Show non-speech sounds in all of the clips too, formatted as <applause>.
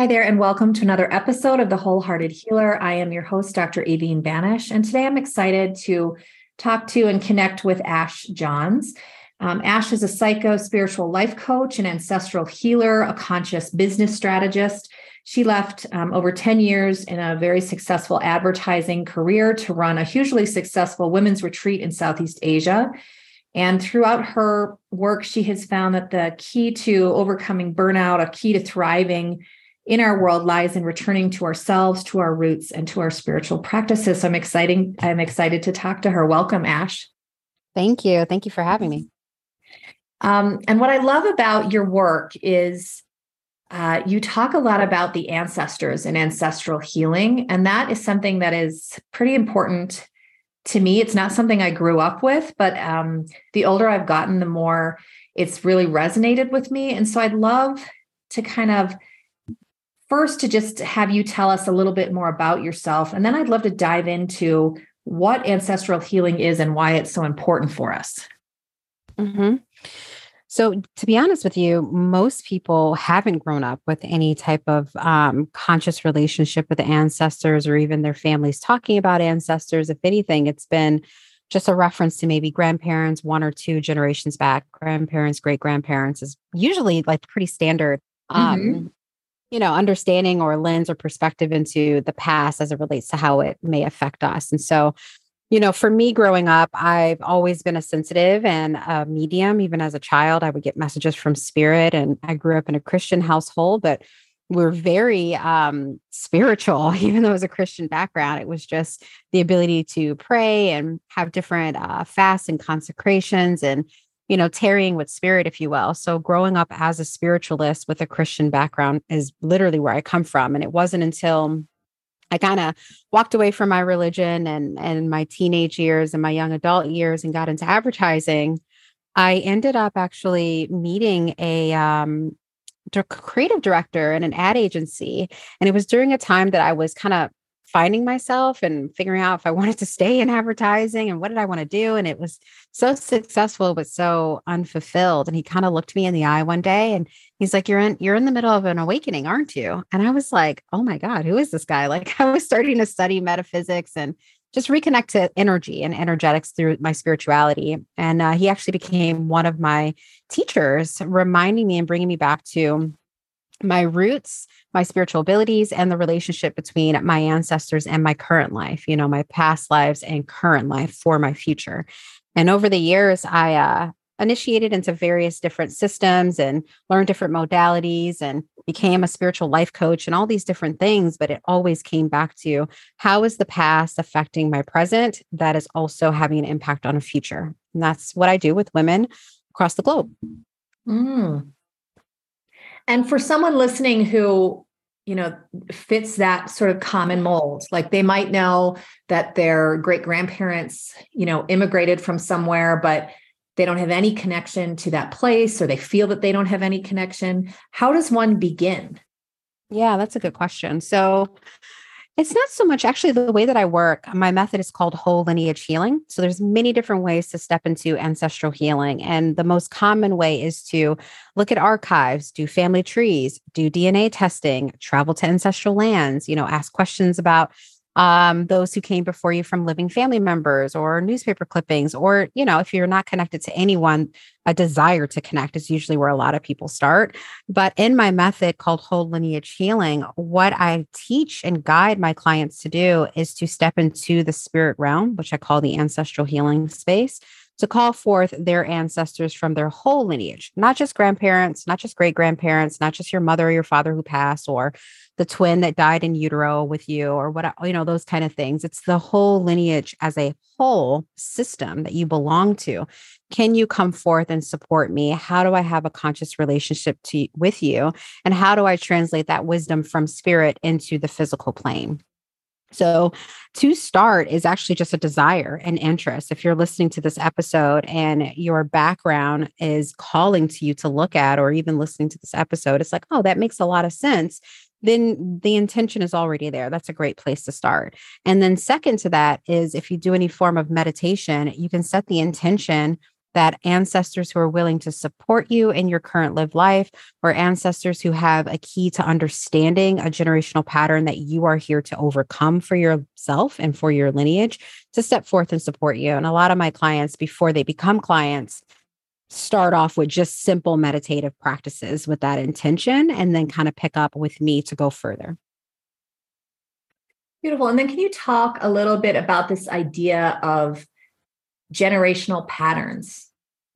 Hi there, and welcome to another episode of The Wholehearted Healer. I am your host, Dr. Aveen Banish, and today I'm excited to talk to and connect with Ash Johns. Um, Ash is a psycho spiritual life coach, an ancestral healer, a conscious business strategist. She left um, over 10 years in a very successful advertising career to run a hugely successful women's retreat in Southeast Asia. And throughout her work, she has found that the key to overcoming burnout, a key to thriving, in our world lies in returning to ourselves, to our roots, and to our spiritual practices. So I'm exciting. I'm excited to talk to her. Welcome, Ash. Thank you. Thank you for having me. Um, and what I love about your work is uh, you talk a lot about the ancestors and ancestral healing, and that is something that is pretty important to me. It's not something I grew up with, but um, the older I've gotten, the more it's really resonated with me. And so I'd love to kind of first to just have you tell us a little bit more about yourself. And then I'd love to dive into what ancestral healing is and why it's so important for us. Mm-hmm. So, to be honest with you, most people haven't grown up with any type of um, conscious relationship with the ancestors or even their families talking about ancestors. If anything, it's been just a reference to maybe grandparents one or two generations back, grandparents, great grandparents is usually like pretty standard. Mm-hmm. You know, understanding or lens or perspective into the past as it relates to how it may affect us. And so, you know, for me growing up, I've always been a sensitive and a medium. Even as a child, I would get messages from spirit, and I grew up in a Christian household, but we're very um, spiritual, <laughs> even though it was a Christian background. It was just the ability to pray and have different uh, fasts and consecrations and you know, tarrying with spirit, if you will. So growing up as a spiritualist with a Christian background is literally where I come from. And it wasn't until I kind of walked away from my religion and and my teenage years and my young adult years and got into advertising. I ended up actually meeting a um, creative director in an ad agency, and it was during a time that I was kind of finding myself and figuring out if I wanted to stay in advertising and what did I want to do. And it was so successful, but so unfulfilled. And he kind of looked me in the eye one day and he's like, You're in, you're in the middle of an awakening, aren't you? And I was like, Oh my God, who is this guy? <laughs> Like I was starting to study metaphysics and just reconnect to energy and energetics through my spirituality. And uh, he actually became one of my teachers, reminding me and bringing me back to my roots, my spiritual abilities, and the relationship between my ancestors and my current life, you know, my past lives and current life for my future. And over the years, I uh, initiated into various different systems and learned different modalities and became a spiritual life coach and all these different things. But it always came back to how is the past affecting my present that is also having an impact on a future? And that's what I do with women across the globe. Mm. And for someone listening who, you know, fits that sort of common mold, like they might know that their great grandparents, you know, immigrated from somewhere, but they don't have any connection to that place or they feel that they don't have any connection. How does one begin? Yeah, that's a good question. So, it's not so much actually the way that I work. My method is called whole lineage healing. So there's many different ways to step into ancestral healing. And the most common way is to look at archives, do family trees, do DNA testing, travel to ancestral lands, you know, ask questions about um, those who came before you from living family members or newspaper clippings, or, you know, if you're not connected to anyone, a desire to connect is usually where a lot of people start. But in my method called whole lineage healing, what I teach and guide my clients to do is to step into the spirit realm, which I call the ancestral healing space to call forth their ancestors from their whole lineage, not just grandparents, not just great grandparents, not just your mother or your father who passed, or the twin that died in utero with you, or what, you know, those kind of things. It's the whole lineage as a whole system that you belong to. Can you come forth and support me? How do I have a conscious relationship to, with you? And how do I translate that wisdom from spirit into the physical plane? So, to start is actually just a desire and interest. If you're listening to this episode and your background is calling to you to look at, or even listening to this episode, it's like, oh, that makes a lot of sense. Then the intention is already there. That's a great place to start. And then, second to that is if you do any form of meditation, you can set the intention that ancestors who are willing to support you in your current live life or ancestors who have a key to understanding a generational pattern that you are here to overcome for yourself and for your lineage to step forth and support you. And a lot of my clients, before they become clients, start off with just simple meditative practices with that intention and then kind of pick up with me to go further. Beautiful. And then can you talk a little bit about this idea of generational patterns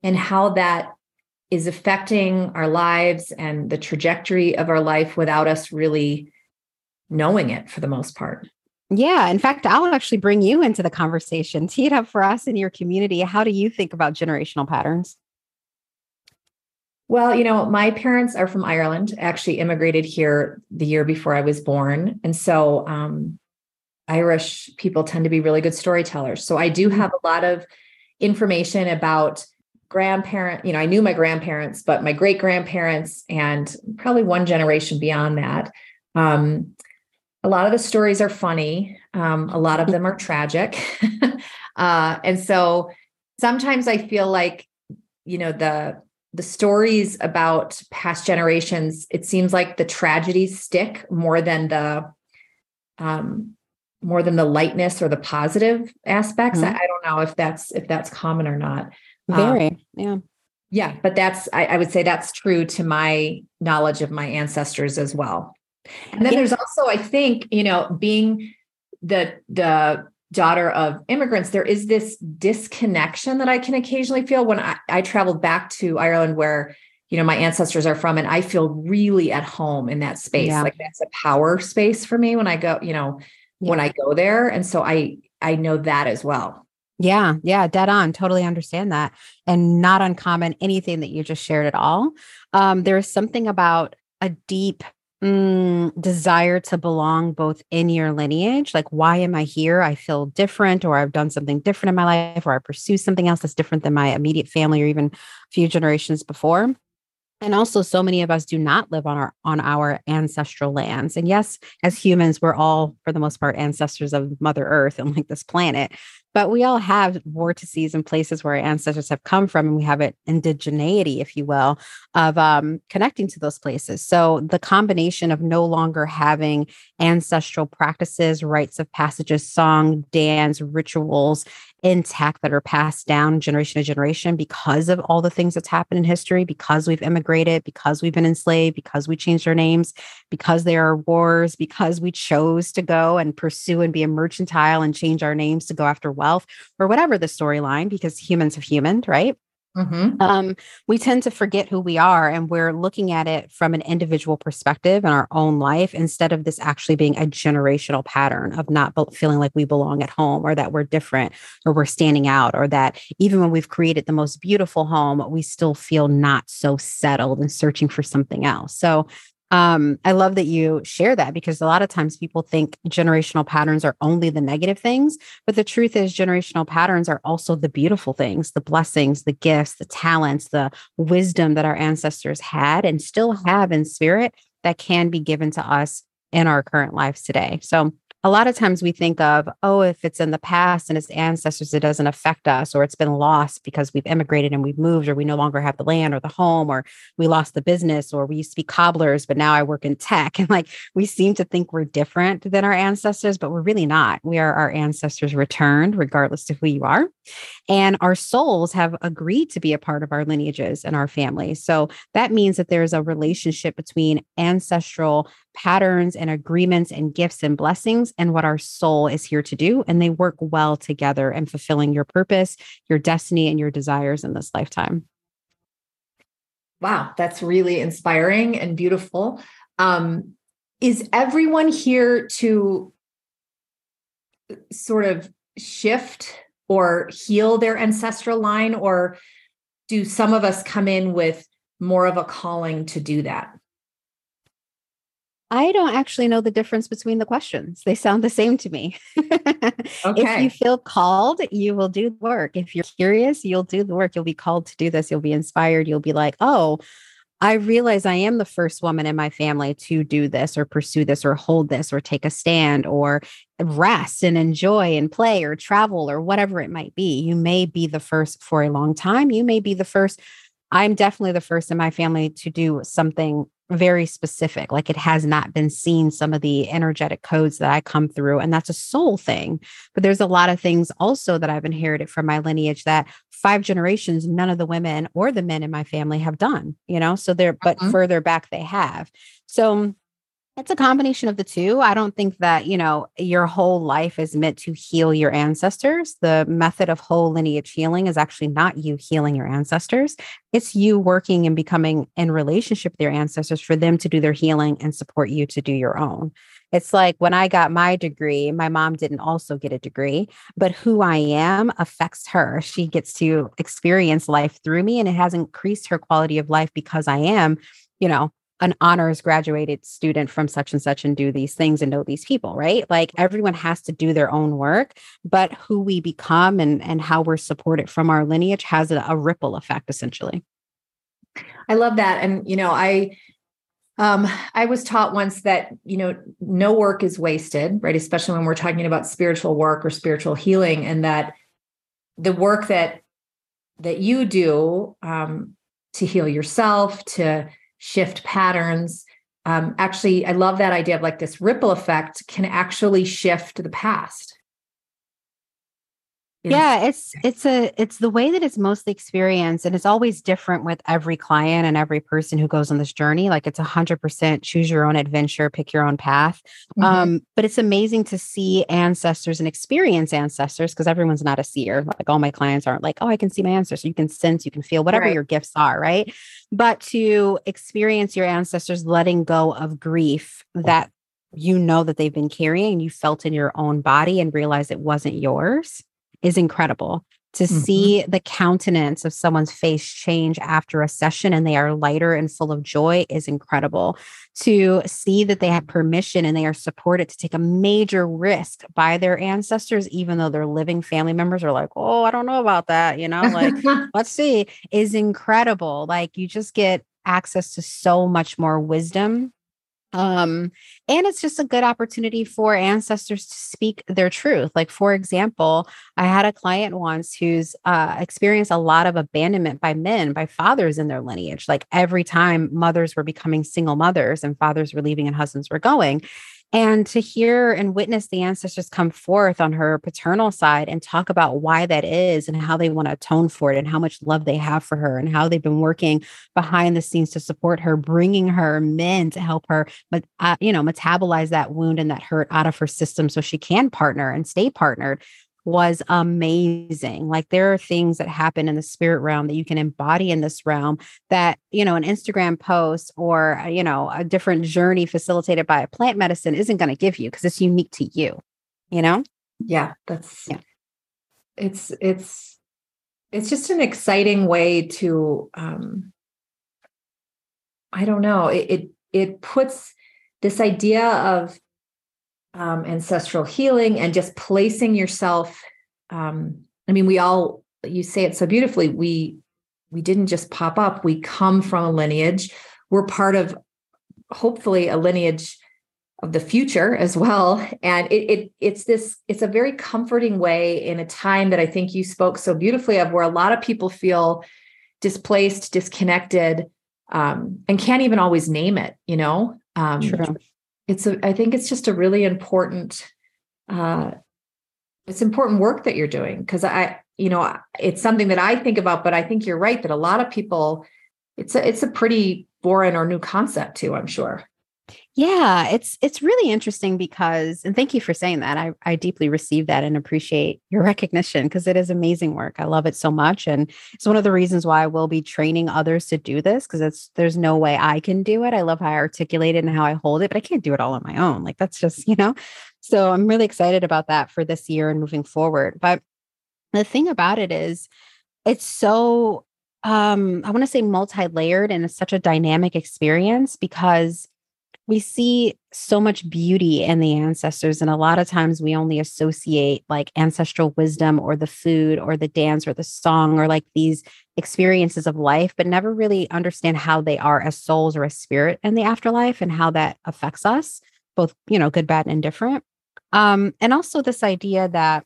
and how that is affecting our lives and the trajectory of our life without us really knowing it for the most part. Yeah. In fact, I'll actually bring you into the conversation. Tee it up for us in your community. How do you think about generational patterns? Well, you know, my parents are from Ireland, actually immigrated here the year before I was born. And so um, Irish people tend to be really good storytellers. So I do have a lot of information about grandparent, you know, I knew my grandparents, but my great grandparents and probably one generation beyond that. Um, a lot of the stories are funny. Um, a lot of them are tragic. <laughs> uh, and so sometimes I feel like, you know, the the stories about past generations, it seems like the tragedies stick more than the um, more than the lightness or the positive aspects. Mm-hmm. I, I, don't know if that's if that's common or not. Um, Very, um, yeah. Yeah, but that's I, I, would say that's true to my knowledge of my ancestors as well. And then yeah. there's also, I think, you know, being the the daughter of immigrants, there is this disconnection that I can occasionally feel when I, I traveled back to Ireland where you know my ancestors are from and i feel really at home in that space yeah. like that's a power space for me when i go you know yeah. when I go there. And so I I know that as well. Yeah, yeah, dead on. Totally understand that. And not uncommon anything that you just shared at all. Um, there is something about a deep mm, desire to belong both in your lineage. Like, why am I here? I feel different, or I've done something different in my life, or I pursue something else that's different than my immediate family or even a few generations before and also so many of us do not live on our on our ancestral lands. And yes as humans we're all for the most part ancestors of mother earth and like this planet. But we all have vortices and places where our ancestors have come from and we have an indigeneity if you will of um, connecting to those places. So the combination of no longer having ancestral practices rites of passages song dance rituals intact that are passed down generation to generation because of all the things that's happened in history, because we've immigrated, because we've been enslaved, because we changed our names, because there are wars, because we chose to go and pursue and be a mercantile and change our names to go after wealth or whatever the storyline, because humans have humaned, right? Mm-hmm. Um, we tend to forget who we are and we're looking at it from an individual perspective in our own life instead of this actually being a generational pattern of not be- feeling like we belong at home or that we're different or we're standing out or that even when we've created the most beautiful home, we still feel not so settled and searching for something else. So um, I love that you share that because a lot of times people think generational patterns are only the negative things, but the truth is, generational patterns are also the beautiful things, the blessings, the gifts, the talents, the wisdom that our ancestors had and still have in spirit that can be given to us in our current lives today. So a lot of times we think of, oh, if it's in the past and it's ancestors, it doesn't affect us, or it's been lost because we've immigrated and we've moved, or we no longer have the land or the home, or we lost the business, or we used to be cobblers, but now I work in tech. <laughs> And like we seem to think we're different than our ancestors, but we're really not. We are our ancestors returned, regardless of who you are. And our souls have agreed to be a part of our lineages and our families. So that means that there's a relationship between ancestral patterns and agreements and gifts and blessings and what our soul is here to do. And they work well together in fulfilling your purpose, your destiny, and your desires in this lifetime. Wow, that's really inspiring and beautiful. Um, is everyone here to sort of shift or heal their ancestral line, or do some of us come in with more of a calling to do that? I don't actually know the difference between the questions. They sound the same to me. okay. <laughs> If you feel called, you will do the work. If you're curious, you'll do the work. You'll be called to do this. You'll be inspired. You'll be like, oh, I realize I am the first woman in my family to do this or pursue this or hold this or take a stand or rest and enjoy and play or travel or whatever it might be. You may be the first for a long time. You may be the first. I'm definitely the first in my family to do something very specific. Like it has not been seen some of the energetic codes that I come through. And that's a soul thing. But there's a lot of things also that I've inherited from my lineage that five generations, none of the women or the men in my family have done, you know? So they're, but uh-huh. further back they have. So it's a combination of the two. I don't think that, you know, your whole life is meant to heal your ancestors. The method of whole lineage healing is actually not you healing your ancestors. It's you working and becoming in relationship with your ancestors for them to do their healing and support you to do your own. It's like when I got my degree, my mom didn't also get a degree, but who I am affects her. She gets to experience life through me and it has increased her quality of life because I am, you know, an honors graduated student from such and such and do these things and know these people, right? Like everyone has to do their own work, but who we become and and how we're supported from our lineage has a, a ripple effect essentially. I love that and you know, I um I was taught once that, you know, no work is wasted, right? Especially when we're talking about spiritual work or spiritual healing and that the work that that you do um to heal yourself, to shift patterns. Um, actually, I love that idea of like this ripple effect can actually shift the past yeah it's it's a it's the way that it's mostly experienced and it's always different with every client and every person who goes on this journey like it's a hundred percent choose your own adventure pick your own path mm-hmm. um but it's amazing to see ancestors and experience ancestors because everyone's not a seer like all my clients aren't like oh i can see my ancestors you can sense you can feel whatever right. your gifts are right but to experience your ancestors letting go of grief that you know that they've been carrying you felt in your own body and realize it wasn't yours is incredible to mm-hmm. see the countenance of someone's face change after a session and they are lighter and full of joy is incredible. To see that they have permission and they are supported to take a major risk by their ancestors, even though their living family members are like, oh, I don't know about that, you know, like, <laughs> let's see, is incredible. Like, you just get access to so much more wisdom um, and it's just a good opportunity for ancestors to speak their truth. Like, for example, I had a client once who's uh, experienced a lot of abandonment by men, by fathers in their lineage. Like, every time mothers were becoming single mothers and fathers were leaving and husbands were going and to hear and witness the ancestors come forth on her paternal side and talk about why that is and how they want to atone for it and how much love they have for her and how they've been working behind the scenes to support her bringing her men to help her but uh, you know metabolize that wound and that hurt out of her system so she can partner and stay partnered was amazing. Like there are things that happen in the spirit realm that you can embody in this realm that, you know, an Instagram post or, uh, you know, a different journey facilitated by a plant medicine isn't going to give you because it's unique to you, you know? Yeah, that's yeah. It's it's it's just an exciting way to um I don't know, it it, it puts this idea of um, ancestral healing and just placing yourself um, i mean we all you say it so beautifully we we didn't just pop up we come from a lineage. We're part of hopefully a lineage of the future as well. And it, it it's this it's a very comforting way in a time that i think you spoke so beautifully of where a lot of people feel displaced disconnected um, and can't even always name it you know? Um, it's a, I think it's just a really important uh it's important work that you're doing because I you know it's something that I think about but I think you're right that a lot of people it's a it's a pretty foreign or new concept too I'm sure. Yeah, it's it's really interesting because and thank you for saying that. I I deeply receive that and appreciate your recognition because it is amazing work. I love it so much and it's one of the reasons why I will be training others to do this because it's there's no way I can do it. I love how I articulate it and how I hold it, but I can't do it all on my own. Like that's just, <laughs> you know. So I'm really excited about that for this year and moving forward. But the thing about it is it's so um I want to say multi-layered and it's such a dynamic experience because we see so much beauty in the ancestors and a lot of times we only associate like ancestral wisdom or the food or the dance or the song or like these experiences of life but never really understand how they are as souls or a spirit in the afterlife and how that affects us both you know good bad and indifferent. Um and also this idea that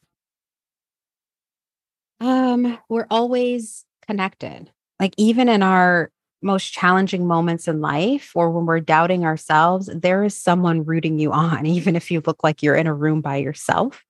um we're always connected. Like even in our most challenging moments in life or when we're doubting ourselves, there is someone rooting you on, <laughs> even if you look like you're in a room by yourself.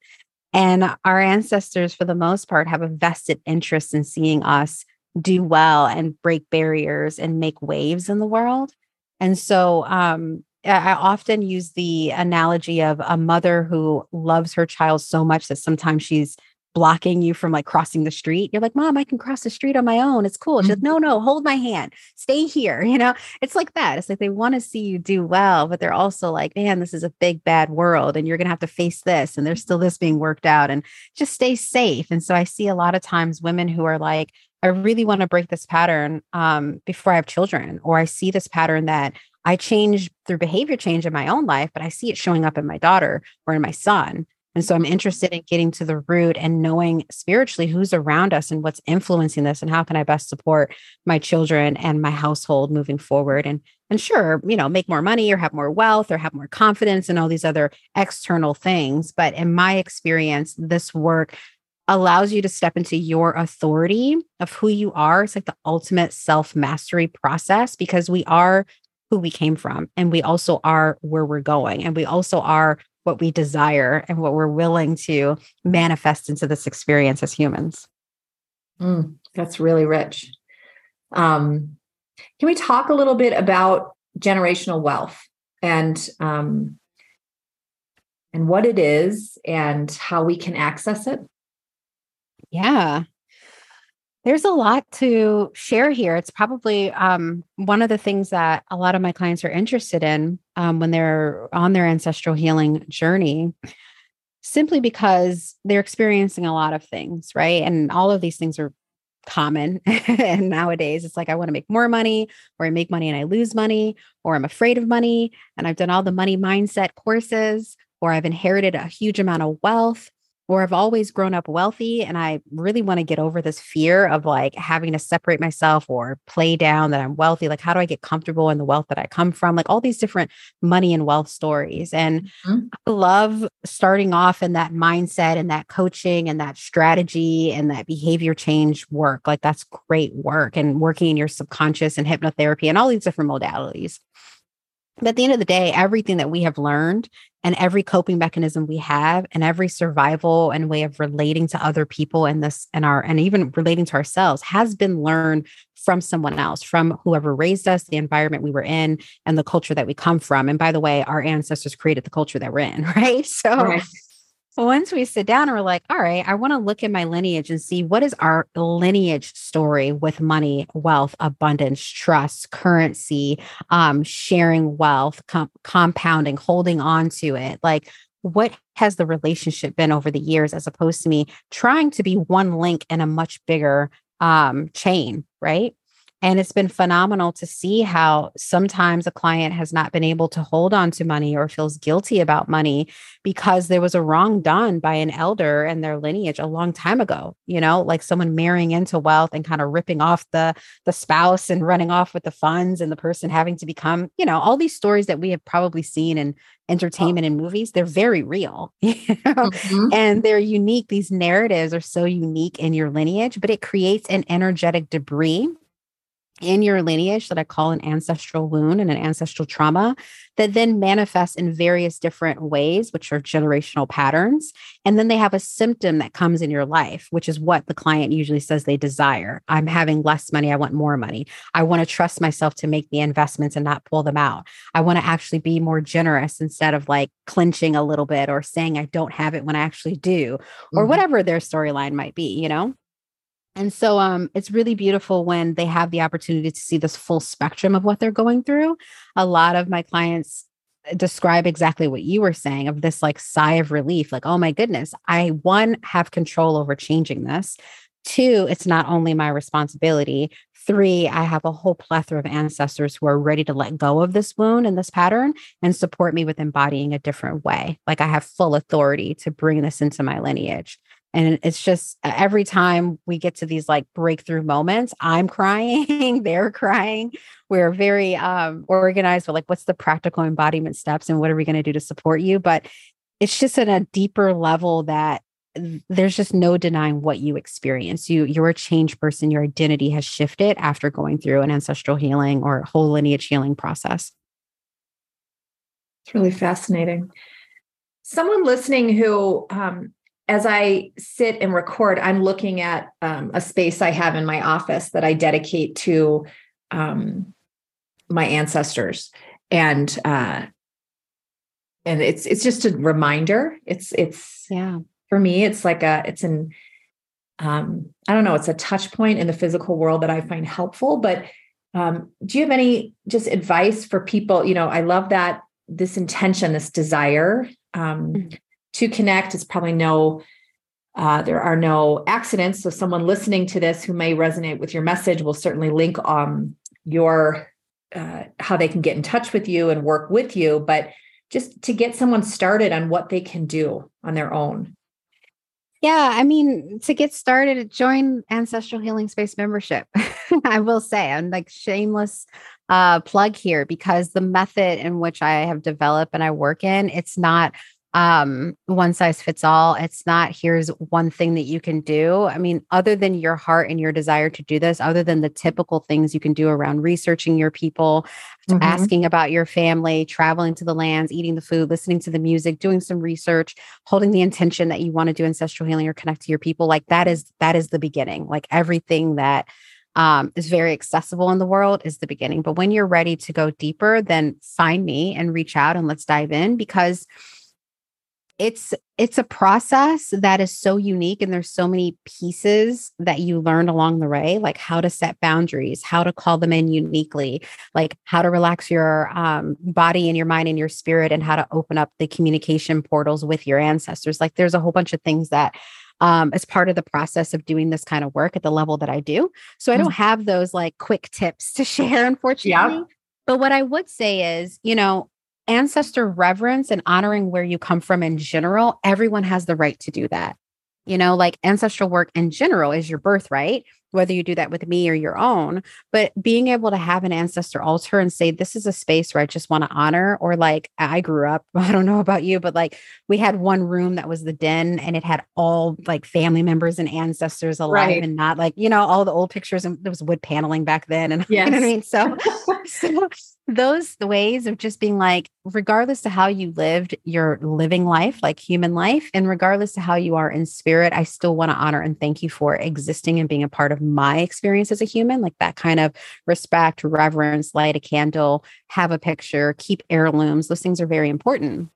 And our ancestors, for the most part, have a vested interest in seeing us do well and break barriers and make waves in the world. And so, um, I often use the analogy of a mother who loves her child so much that sometimes she's blocking you from like crossing the street. You're like, Mom, I can cross the street on my own. It's cool. She's like, No, no, hold my hand. Stay here. <laughs> You know, it's like that. It's like they want to see you do well, but they're also like, Man, this is a big, bad world and you're going to have to face this. And there's still this being worked out and just stay safe. And so I see a lot of times women who are like, I really want to break this pattern um, before I have children, or I see this pattern that I change through behavior change in my own life, but I see it showing up in my daughter or in my son. And so I'm interested in getting to the root and knowing spiritually who's around us and what's influencing this and how can I best support my children and my household moving forward and and sure, you know, make more money or have more wealth or have more confidence and all these other external things, but in my experience this work allows you to step into your authority of who you are. It's like the ultimate self mastery process because we are who we came from and we also are where we're going and we also are what we desire and what we're willing to manifest into this experience as humans. Mm, that's really rich. Um, can we talk a little bit about generational wealth and um, and what it is and how we can access it? Yeah there's a lot to share here. It's probably um, one of the things that a lot of my clients are interested in um, when they're on their ancestral healing journey, simply because they're experiencing a lot of things, right? And all of these things are common. <laughs> and nowadays, it's like I want to make more money, or I make money and I lose money, or I'm afraid of money, and I've done all the money mindset courses, or I've inherited a huge amount of wealth or I've always grown up wealthy and I really want to get over this fear of like having to separate myself or play down that I'm wealthy. Like, how do I get comfortable in the wealth that I come from? Like, all these different money and wealth stories. And mm-hmm. I love starting off in that mindset and that coaching and that strategy and that behavior change work. Like, that's great work and working in your subconscious and hypnotherapy and all these different modalities. But at the end of the day, everything that we have learned and every coping mechanism we have and every survival and way of relating to other people and this and our and even relating to ourselves has been learned from someone else, from whoever raised us, the environment we were in, and the culture that we come from. And by the way, our ancestors created the culture that we're in, <laughs> right? So right once we sit down and we're like, all right, I want to look at my lineage and see what is our lineage story with money, wealth, abundance, trust, currency, um, sharing wealth, com- compounding, holding on to it. Like, what has the relationship been over the years as opposed to me trying to be one link in a much bigger um, chain, right? And it's been phenomenal to see how sometimes a client has not been able to hold on to money or feels guilty about money because there was a wrong done by an elder and their lineage a long time ago, you know, like someone marrying into wealth and kind of ripping off the the spouse and running off with the funds and the person having to become, you know, all these stories that we have probably seen in entertainment and movies, they're very real. <laughs> You know? mm-hmm. And they're unique. These narratives are so unique in your lineage, but it creates an energetic debris in your lineage that I call an ancestral wound and an ancestral trauma that then manifests in various different ways, which are generational patterns. And then they have a symptom that comes in your life, which is what the client usually says they desire. I'm having less money. I want more money. I want to trust myself to make the investments and not pull them out. I want to actually be more generous instead of like clinching a little bit or saying I don't have it when I actually do, or mm-hmm. whatever their storyline might be, you know? And so um, it's really beautiful when they have the opportunity to see this full spectrum of what they're going through. A lot of my clients uh, describe exactly what you were saying of this like sigh of relief like, oh my goodness, I one have control over changing this. Two, it's not only my responsibility. Three, I have a whole plethora of ancestors who are ready to let go of this wound and this pattern and support me with embodying a different way. Like I have full authority to bring this into my lineage. And it's just every time we get to these like breakthrough moments, I'm crying, <laughs> they're crying. We're very um, organized, but like, what's the practical embodiment steps and what are we going to do to support you? But it's just at a deeper level that there's just no denying what you experience. You you're a changed person. Your identity has shifted after going through an ancestral healing or whole lineage healing process. It's really fascinating. Someone listening who um, as I sit and record, I'm looking at um, a space I have in my office that I dedicate to um, my ancestors, and uh, and it's it's just a reminder. It's it's yeah for me. It's like a it's an um, I don't know. It's a touch point in the physical world that I find helpful. But um, do you have any just advice for people? You know, I love that this intention, this desire. Um, mm-hmm to connect is probably no uh, there are no accidents so someone listening to this who may resonate with your message will certainly link um, your uh, how they can get in touch with you and work with you but just to get someone started on what they can do on their own yeah, I mean, to get started, join Ancestral Healing Space membership. <laughs> I will say, I'm like shameless uh, plug here because the method in which I have developed and I work in, it's not um one size fits all. It's not here's one thing that you can do. I mean other than your heart and your desire to do this other than the typical things you can do around researching your people mm-hmm. asking about your family traveling to the lands eating the food listening to the music doing some research holding the intention that you want to do ancestral healing or connect to your people like that is that is the beginning. Like everything that um, is very accessible in the world is the beginning. But when you're ready to go deeper then find me and reach out and let's dive in because it's it's a process that is so unique and there's so many pieces that you learn along the way like how to set boundaries how to call them in uniquely like how to relax your um, body and your mind and your spirit and how to open up the communication portals with your ancestors like there's a whole bunch of things that um, as part of the process of doing this kind of work at the level that I do. So I don't mm-hmm. have those like quick tips to <laughs> share, unfortunately. Yeah. But what I would say is, you know, ancestor reverence and honoring where you come from in general, everyone has the right to do that. You know, like ancestral work in general is your birthright whether you do that with me or your own, but being able to have an ancestor altar and say, this is a space where I just want to honor, or like I grew up, <laughs> I don't know about you, but like we had one room that was the den and it had all like family members and ancestors alive right. and not like, you know, all the old pictures and there was wood paneling back then. And yes. <laughs> you know what I mean? So, <laughs> so those ways of just being like, regardless to how you lived your living life, like human life, and regardless to how you are in spirit, I still want to honor and thank you for existing and being a part of my experience as a human, like that kind of respect, reverence, light a candle, have a picture, keep heirlooms. Those things are very important.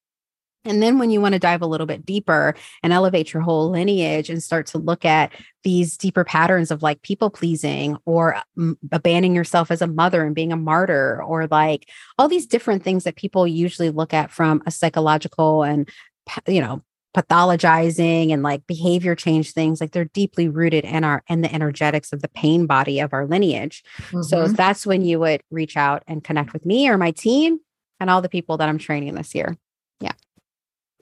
And then when you want to dive a little bit deeper and elevate your whole lineage and start to look at these deeper patterns of like people pleasing or um, abandoning yourself as a mother and being a martyr or like all these different things that people usually look at from a psychological and you know pathologizing and like behavior change things like they're deeply rooted in our in the energetics of the pain body of our lineage mm-hmm. so that's when you would reach out and connect with me or my team and all the people that i'm training this year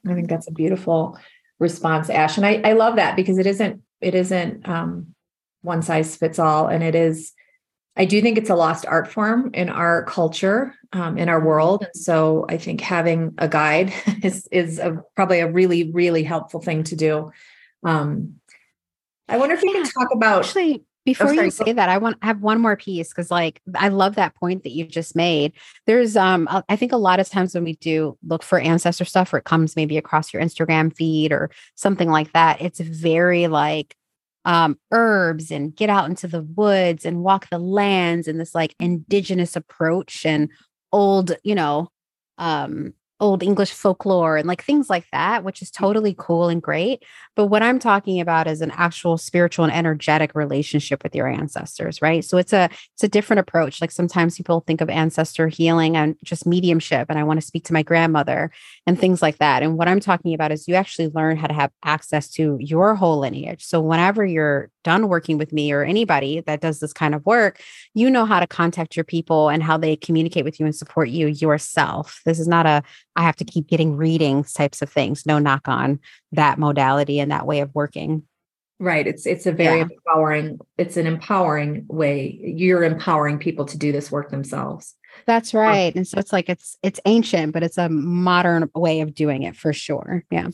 i think that's a beautiful response ash and i, I love that because it isn't it isn't um, one size fits all and it is I do think it's a lost art form in our culture, um, in our world. And so I think having a guide <laughs> is is a, probably a really, really helpful thing to do. Um, I wonder if yeah, can talk about actually before oh, you say that, I want I have one more piece because like I love that point that you just made. There's um I think a lot of times when we do look for ancestor stuff or it comes maybe across your Instagram feed or something like that, it's very like um herbs and get out into the woods and walk the lands and this like indigenous approach and old, you know, um old English folklore and like things like that, which is mm. totally cool and great. But what I'm talking about is an actual spiritual and energetic relationship with your ancestors, right? So it's a it's a different approach. Like sometimes people think of ancestor healing and just mediumship and I want to speak to my grandmother and things like that. And what I'm talking about is you actually learn how to have access to your whole lineage. So whenever you're done working with me or anybody that does this kind of work, you know how to contact your people and how they communicate with you and support you yourself. This is not a I have to keep getting readings types of things. No knock on that modality and that way of working. Right. It's it's a very yeah. empowering, it's an empowering way. You're empowering people to do this work themselves. That's right. And so it's like it's it's ancient, but it's a modern way of doing it for sure. Yeah.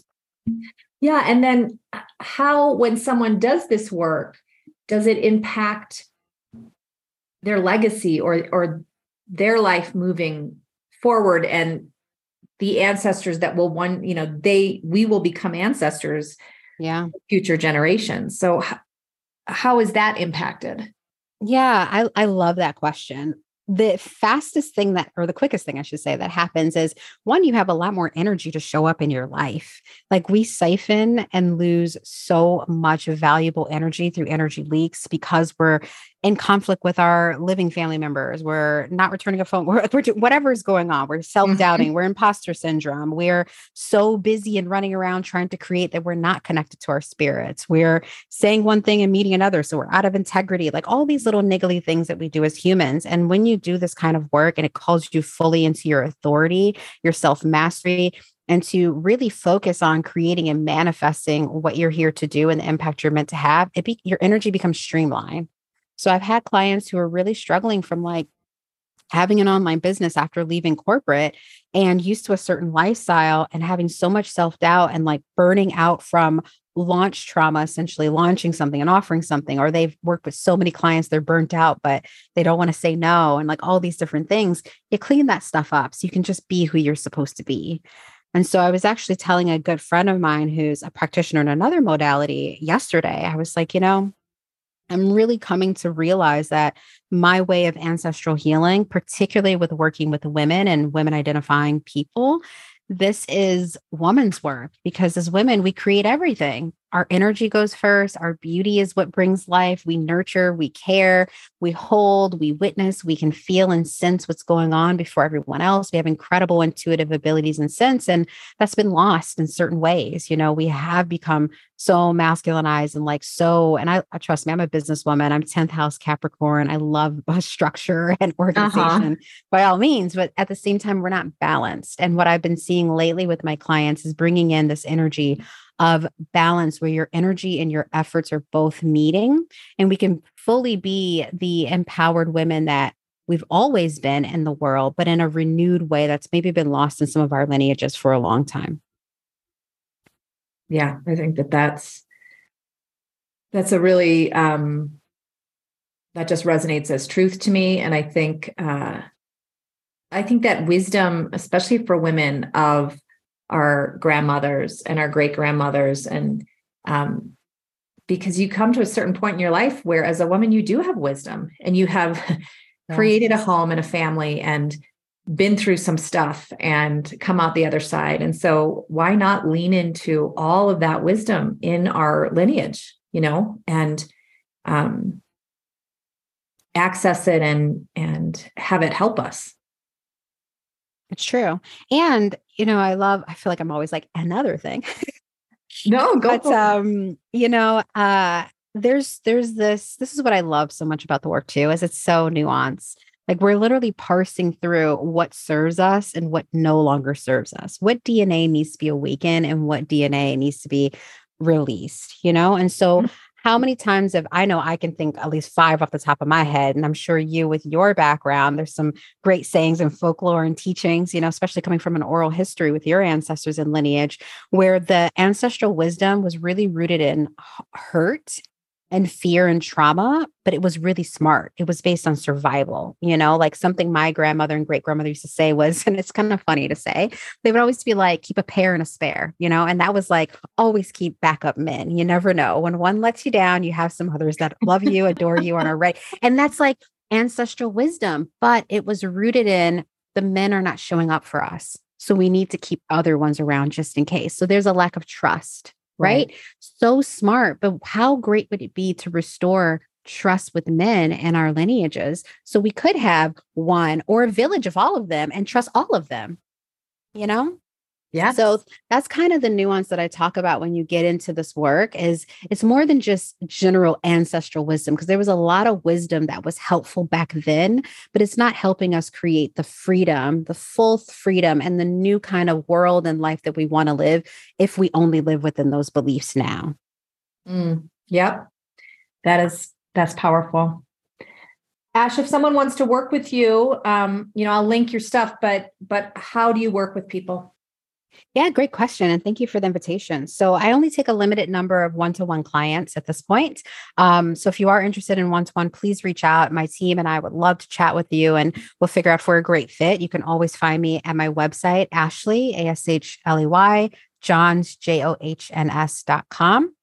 Yeah. And then how when someone does this work, does it impact their legacy or or their life moving forward and the ancestors that will one you know they we will become ancestors yeah. future generations? So h- how is that impacted? Yeah i i love that question the fastest thing that or the quickest thing i should say that happens is one you have a lot more energy to show up in your life. Like we siphon and lose so much valuable energy through energy leaks because we're in conflict with our living family members. We're not returning a phone. We're, we're whatever is going on. We're self doubting. Mm-hmm. We're imposter syndrome. We're so busy and running around trying to create that we're not connected to our spirits. We're saying one thing and meeting another. So we're out of integrity, like all these little niggly things that we do as humans. And when you do this kind of work and it calls you fully into your authority, your self mastery, and to really focus on creating and manifesting what you're here to do and the impact you're meant to have, it be, your energy becomes streamlined. So I've had clients who are really struggling from like having an online business after leaving corporate and used to a certain lifestyle and having so much self doubt and like burning out from launch trauma, essentially launching something and offering something, or they've worked with so many clients, they're burnt out, but they don't want to say no, and like all these different things. You clean that stuff up so you can just be who you're supposed to be. And so I was actually telling a good friend of mine who's a practitioner in another modality yesterday, I was like, you know, I'm really coming to realize that my way of ancestral healing, particularly with working with women and women identifying people, this is woman's work because as women, we create everything our energy goes first. Our beauty is what brings life. We nurture, we care, we hold, we witness, we can feel and sense what's going on before everyone else. We have incredible intuitive abilities and sense, and that's been lost in certain ways. You know, we have become so masculinized and like so. And I, I trust me, I'm a businesswoman. I'm 10th house Capricorn. I love <laughs> structure and uh-huh. organization uh-huh. by all means, but at the same time, we're not balanced. And what I've been seeing lately with my clients is bringing in this energy of balance where your energy and your efforts are both meeting and we can fully be the empowered women that we've always been in the world but in a renewed way that's maybe been lost in some of our lineages for a long time. Yeah i think that that's that's a really um that just resonates as truth to me and i think uh i think that wisdom especially for women of our grandmothers and our great grandmothers and um, because you come to a certain point in your life where as a woman you do have wisdom and you have <laughs> created a home and a family and been through some stuff and come out the other side. And so why not lean into all of that wisdom in our lineage you know and um, access it and and have it help us. It's true. And, you know, I love, I feel like I'm always like another thing. no, <laughs> go. But, um, you know, uh, there's, there's this, this is what I love so much about the work too, is it's so nuanced. Like we're literally parsing through what serves us and what no longer serves us. What DNA needs to be awakened and what DNA needs to be released, you know? And so mm-hmm how many times have I know I can think at least five off the top of my head, and I'm sure you, with your background, there's some great sayings and folklore and teachings, you know, especially coming from an oral history with your ancestors and lineage, where the ancestral wisdom was really rooted in hurt and fear and trauma, but it was really smart. It was based on survival, you know, like something my grandmother and great grandmother used to say was, and it's kind of funny to say, they would always be like, keep a pair and a spare, you know, and that was like, always keep backup men. You never know. When one lets you down, you have some others that love you, adore you, and are ready. And that's like ancestral wisdom, but it was rooted in the men are not showing up for us. So we need to keep other ones around just in case. So there's a lack of trust right? right? So smart. But how great would it be to restore trust with men and our lineages so we could have one or a village of all of them and trust all of them, you know? Yeah. So that's kind of the nuance that I talk about when you get into this work is it's more than just general ancestral wisdom because there was a lot of wisdom that was helpful back then, but it's not helping us create the freedom, the full freedom and the new kind of world and life that we want to live if we only live within those beliefs now. Mm, yep. That is that's powerful. Ash, if someone wants to work with you, um, you know, I'll link your stuff, but but how do you work with people? Yeah, great question. And thank you for the invitation. So, I only take a limited number of one to one clients at this point. Um, so, if you are interested in one to one, please reach out. My team and I would love to chat with you and we'll figure out if we're a great fit. You can always find me at my website, Ashley, A S H L E Y, Johns, J O H N S dot com.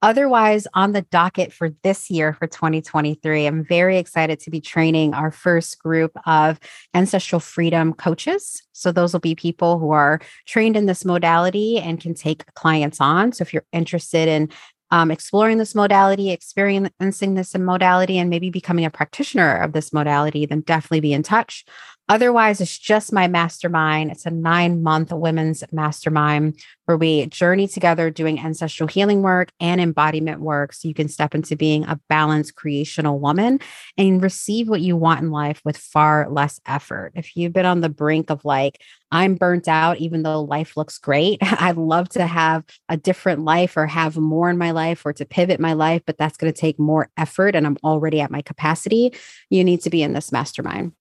Otherwise, on the docket for this year for 2023, I'm very excited to be training our first group of ancestral freedom coaches. So, those will be people who are trained in this modality and can take clients on. So, if you're interested in um, exploring this modality, experiencing this modality, and maybe becoming a practitioner of this modality, then definitely be in touch. Otherwise, it's just my mastermind. It's a nine month women's mastermind where we journey together doing ancestral healing work and embodiment work so you can step into being a balanced creational woman and receive what you want in life with far less effort. If you've been on the brink of like, I'm burnt out, even though life looks great, <laughs> I'd love to have a different life or have more in my life or to pivot my life, but that's going to take more effort and I'm already at my capacity. You need to be in this mastermind.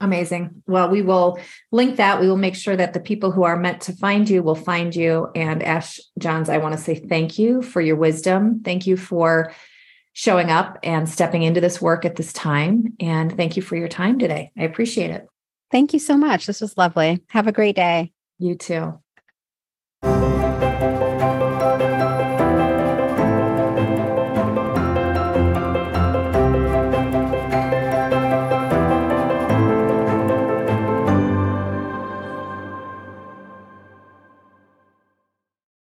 Amazing. Well, we will link that. We will make sure that the people who are meant to find you will find you. And Ash Johns, I want to say thank you for your wisdom. Thank you for showing up and stepping into this work at this time. And thank you for your time today. I appreciate it. Thank you so much. This was lovely. Have a great day. You too.